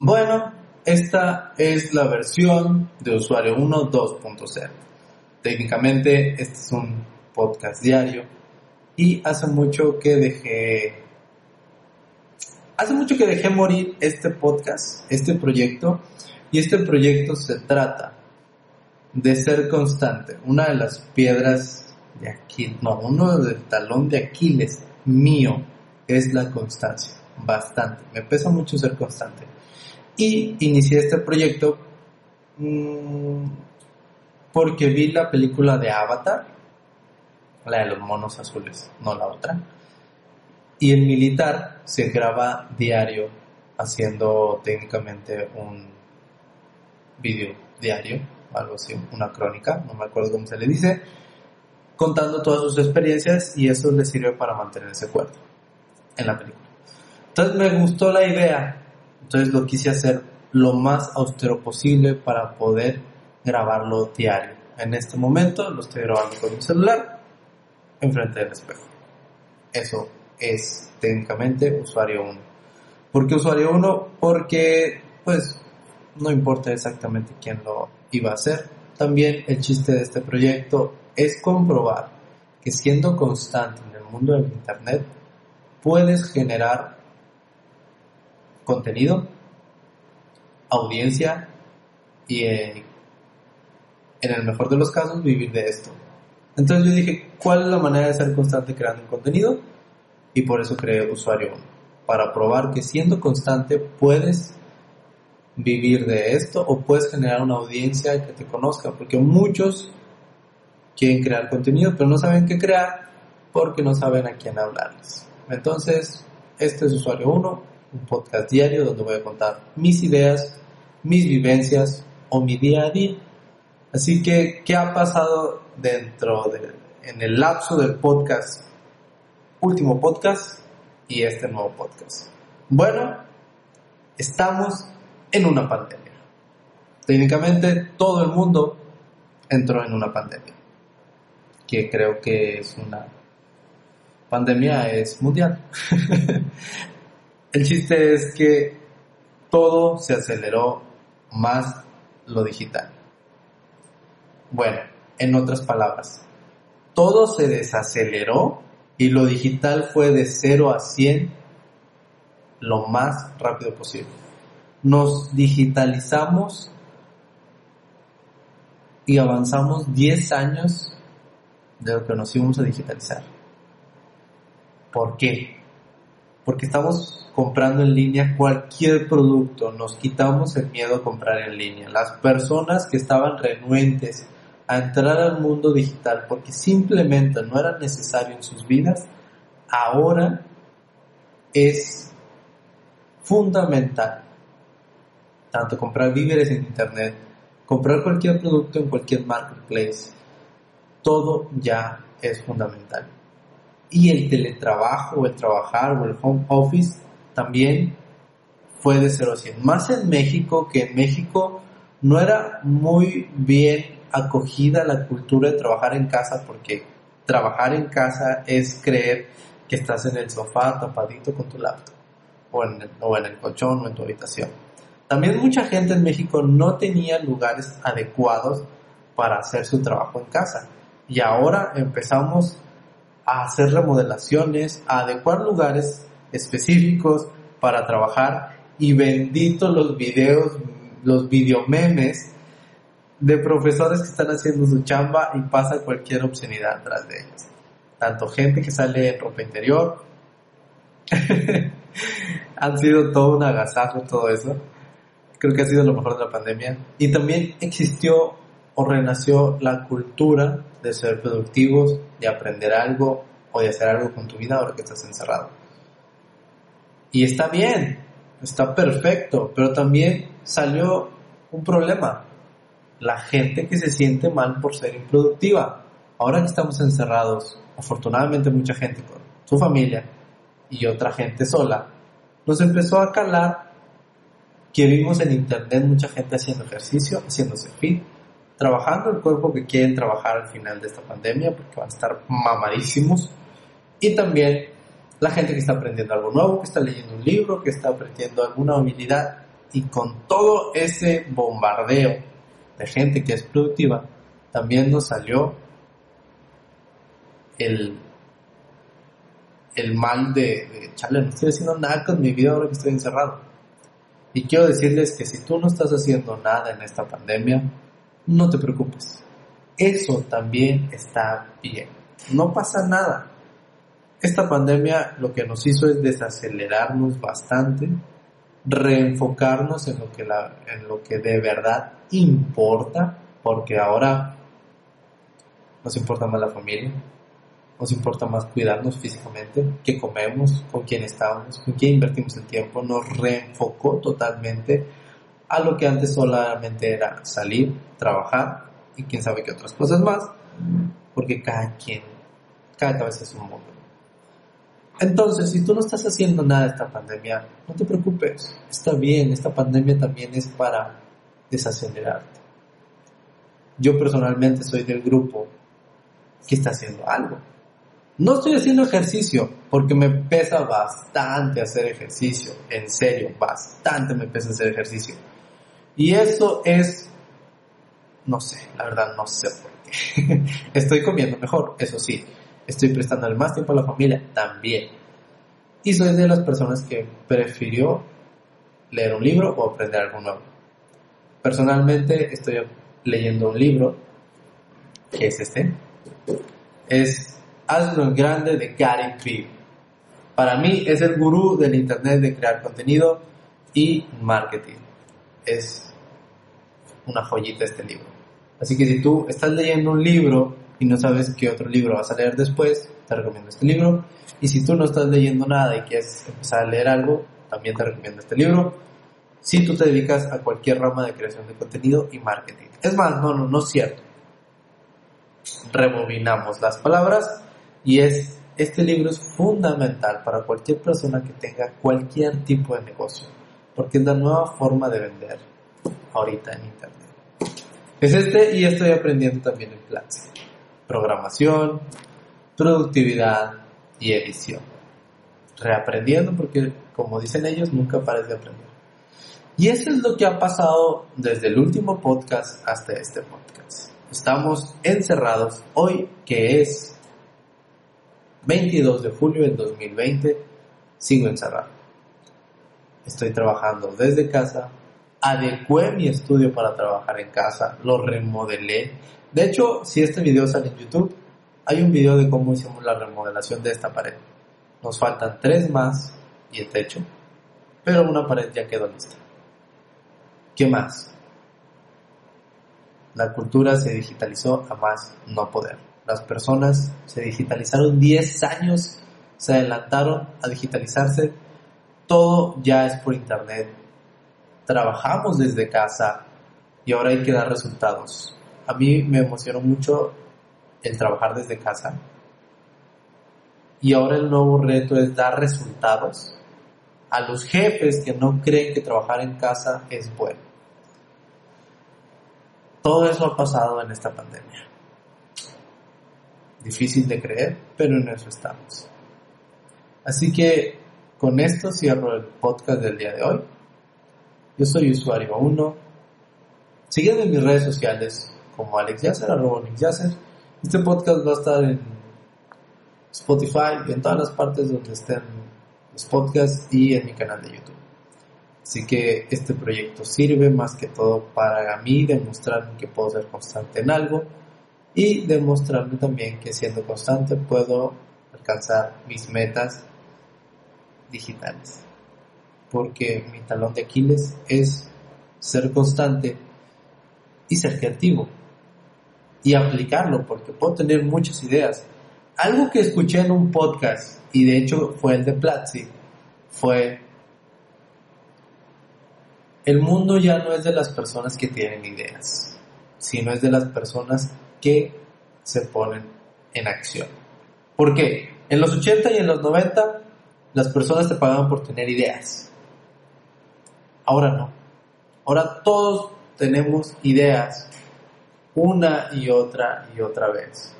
Bueno, esta es la versión de usuario 1 2.0. Técnicamente este es un podcast diario y hace mucho que dejé hace mucho que dejé morir este podcast, este proyecto y este proyecto se trata de ser constante. Una de las piedras de Aquiles, no, uno del talón de Aquiles mío es la constancia, bastante. Me pesa mucho ser constante y inicié este proyecto mmm, porque vi la película de Avatar, la de los monos azules, no la otra. Y el militar se graba diario haciendo técnicamente un video diario, algo así, una crónica, no me acuerdo cómo se le dice, contando todas sus experiencias y eso le sirve para mantenerse cuerdo en la película. Entonces me gustó la idea entonces lo quise hacer lo más austero posible para poder grabarlo diario. En este momento lo estoy grabando con mi celular enfrente del espejo. Eso es técnicamente usuario 1. ¿Por qué usuario 1? Porque pues no importa exactamente quién lo iba a hacer. También el chiste de este proyecto es comprobar que siendo constante en el mundo del Internet puedes generar contenido, audiencia y eh, en el mejor de los casos vivir de esto. Entonces yo dije, ¿cuál es la manera de ser constante creando un contenido? Y por eso creé Usuario 1, para probar que siendo constante puedes vivir de esto o puedes generar una audiencia que te conozca, porque muchos quieren crear contenido, pero no saben qué crear porque no saben a quién hablarles. Entonces, este es Usuario 1, un podcast diario donde voy a contar mis ideas, mis vivencias o mi día a día. Así que, ¿qué ha pasado dentro de, en el lapso del podcast, último podcast y este nuevo podcast? Bueno, estamos en una pandemia. Técnicamente todo el mundo entró en una pandemia, que creo que es una pandemia es mundial. El chiste es que todo se aceleró más lo digital. Bueno, en otras palabras, todo se desaceleró y lo digital fue de 0 a 100 lo más rápido posible. Nos digitalizamos y avanzamos 10 años de lo que nos íbamos a digitalizar. ¿Por qué? Porque estamos comprando en línea cualquier producto, nos quitamos el miedo a comprar en línea. Las personas que estaban renuentes a entrar al mundo digital porque simplemente no era necesario en sus vidas, ahora es fundamental tanto comprar víveres en internet, comprar cualquier producto en cualquier marketplace, todo ya es fundamental. Y el teletrabajo, el trabajar o el home office también fue de 0 a 100. Más en México, que en México no era muy bien acogida la cultura de trabajar en casa, porque trabajar en casa es creer que estás en el sofá tapadito con tu laptop, o en el, o en el colchón o en tu habitación. También mucha gente en México no tenía lugares adecuados para hacer su trabajo en casa. Y ahora empezamos a hacer remodelaciones, a adecuar lugares específicos para trabajar y bendito los videos, los videomemes de profesores que están haciendo su chamba y pasa cualquier obscenidad tras de ellos. Tanto gente que sale en ropa interior, han sido todo un agasajo todo eso. Creo que ha sido lo mejor de la pandemia. Y también existió o renació la cultura de ser productivos, de aprender algo o de hacer algo con tu vida ahora que estás encerrado. Y está bien, está perfecto, pero también salió un problema. La gente que se siente mal por ser improductiva. Ahora que estamos encerrados, afortunadamente mucha gente con su familia y otra gente sola, nos empezó a calar que vimos en internet mucha gente haciendo ejercicio, haciéndose fit, trabajando el cuerpo que quieren trabajar al final de esta pandemia porque van a estar mamadísimos y también la gente que está aprendiendo algo nuevo, que está leyendo un libro, que está aprendiendo alguna habilidad Y con todo ese bombardeo de gente que es productiva, también nos salió el, el mal de, de, chale, no estoy haciendo nada con mi vida ahora que estoy encerrado. Y quiero decirles que si tú no estás haciendo nada en esta pandemia, no te preocupes. Eso también está bien. No pasa nada. Esta pandemia lo que nos hizo es desacelerarnos bastante, reenfocarnos en lo que, en lo que de verdad importa, porque ahora nos importa más la familia, nos importa más cuidarnos físicamente, qué comemos, con quién estamos, con quién invertimos el tiempo, nos reenfocó totalmente a lo que antes solamente era salir, trabajar y quién sabe qué otras cosas más, porque cada quien, cada cabeza es un mundo. Entonces, si tú no estás haciendo nada esta pandemia, no te preocupes, está bien, esta pandemia también es para desacelerarte. Yo personalmente soy del grupo que está haciendo algo. No estoy haciendo ejercicio porque me pesa bastante hacer ejercicio, en serio, bastante me pesa hacer ejercicio. Y eso es, no sé, la verdad no sé por qué. Estoy comiendo mejor, eso sí. Estoy prestando más tiempo a la familia, también. Y soy de las personas que prefirió leer un libro o aprender algo nuevo. Personalmente estoy leyendo un libro, que es este. Es Hazlo Grande de Gary Vee. Para mí es el gurú del Internet de crear contenido y marketing. Es una joyita este libro. Así que si tú estás leyendo un libro y no sabes qué otro libro vas a leer después, te recomiendo este libro. Y si tú no estás leyendo nada y quieres empezar a leer algo, también te recomiendo este libro. Si tú te dedicas a cualquier rama de creación de contenido y marketing. Es más, no, no, no es cierto. Rebobinamos las palabras y es, este libro es fundamental para cualquier persona que tenga cualquier tipo de negocio, porque es la nueva forma de vender ahorita en Internet. Es este y estoy aprendiendo también en Platzi. Programación, productividad y edición. Reaprendiendo porque, como dicen ellos, nunca pares de aprender. Y eso es lo que ha pasado desde el último podcast hasta este podcast. Estamos encerrados hoy, que es 22 de julio del 2020, sigo encerrado. Estoy trabajando desde casa, adecué mi estudio para trabajar en casa, lo remodelé. De hecho, si este video sale en YouTube, hay un video de cómo hicimos la remodelación de esta pared. Nos faltan tres más y el techo, pero una pared ya quedó lista. ¿Qué más? La cultura se digitalizó a más no poder. Las personas se digitalizaron 10 años, se adelantaron a digitalizarse. Todo ya es por internet, trabajamos desde casa y ahora hay que dar resultados. A mí me emocionó mucho el trabajar desde casa y ahora el nuevo reto es dar resultados a los jefes que no creen que trabajar en casa es bueno. Todo eso ha pasado en esta pandemia. Difícil de creer, pero en eso estamos. Así que con esto cierro el podcast del día de hoy. Yo soy usuario 1. Sígueme en mis redes sociales como Alex Yasser, arroba Alex Este podcast va a estar en Spotify y en todas las partes donde estén los podcasts y en mi canal de YouTube. Así que este proyecto sirve más que todo para mí demostrarme que puedo ser constante en algo y demostrarme también que siendo constante puedo alcanzar mis metas digitales porque mi talón de Aquiles es ser constante y ser creativo y aplicarlo, porque puedo tener muchas ideas. Algo que escuché en un podcast, y de hecho fue el de Platzi, fue, el mundo ya no es de las personas que tienen ideas, sino es de las personas que se ponen en acción. ¿Por qué? En los 80 y en los 90 las personas te pagaban por tener ideas Ahora no. Ahora todos tenemos ideas una y otra y otra vez.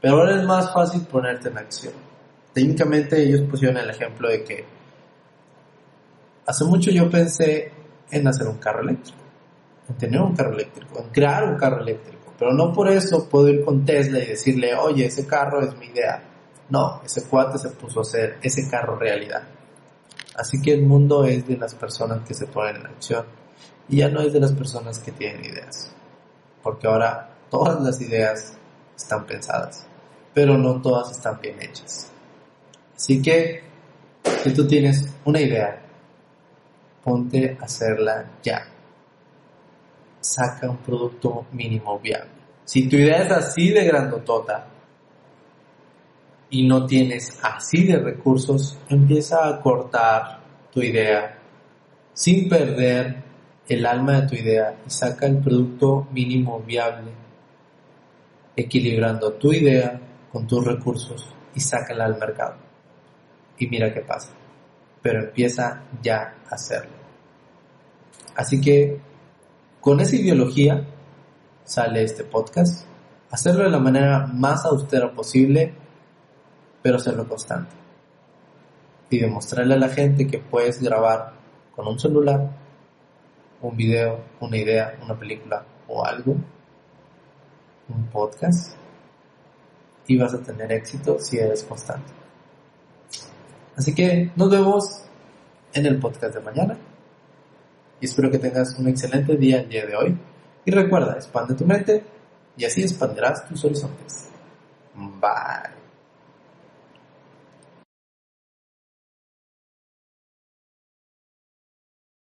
Pero ahora es más fácil ponerte en acción. Técnicamente ellos pusieron el ejemplo de que hace mucho yo pensé en hacer un carro eléctrico, en tener un carro eléctrico, en crear un carro eléctrico. Pero no por eso puedo ir con Tesla y decirle, oye, ese carro es mi idea. No, ese cuate se puso a hacer ese carro realidad. Así que el mundo es de las personas que se ponen en acción y ya no es de las personas que tienen ideas. Porque ahora todas las ideas están pensadas, pero no todas están bien hechas. Así que si tú tienes una idea, ponte a hacerla ya. Saca un producto mínimo viable. Si tu idea es así de grandotota y no tienes así de recursos, empieza a cortar tu idea sin perder el alma de tu idea y saca el producto mínimo viable, equilibrando tu idea con tus recursos y sácala al mercado. Y mira qué pasa. Pero empieza ya a hacerlo. Así que con esa ideología sale este podcast. Hacerlo de la manera más austera posible, pero hacerlo constante. Y demostrarle a la gente que puedes grabar con un celular un video, una idea, una película o algo, un podcast, y vas a tener éxito si eres constante. Así que nos vemos en el podcast de mañana y espero que tengas un excelente día el día de hoy. Y recuerda, expande tu mente y así expanderás tus horizontes. Bye.